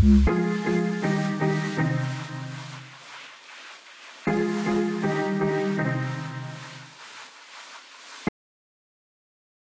Mm-hmm.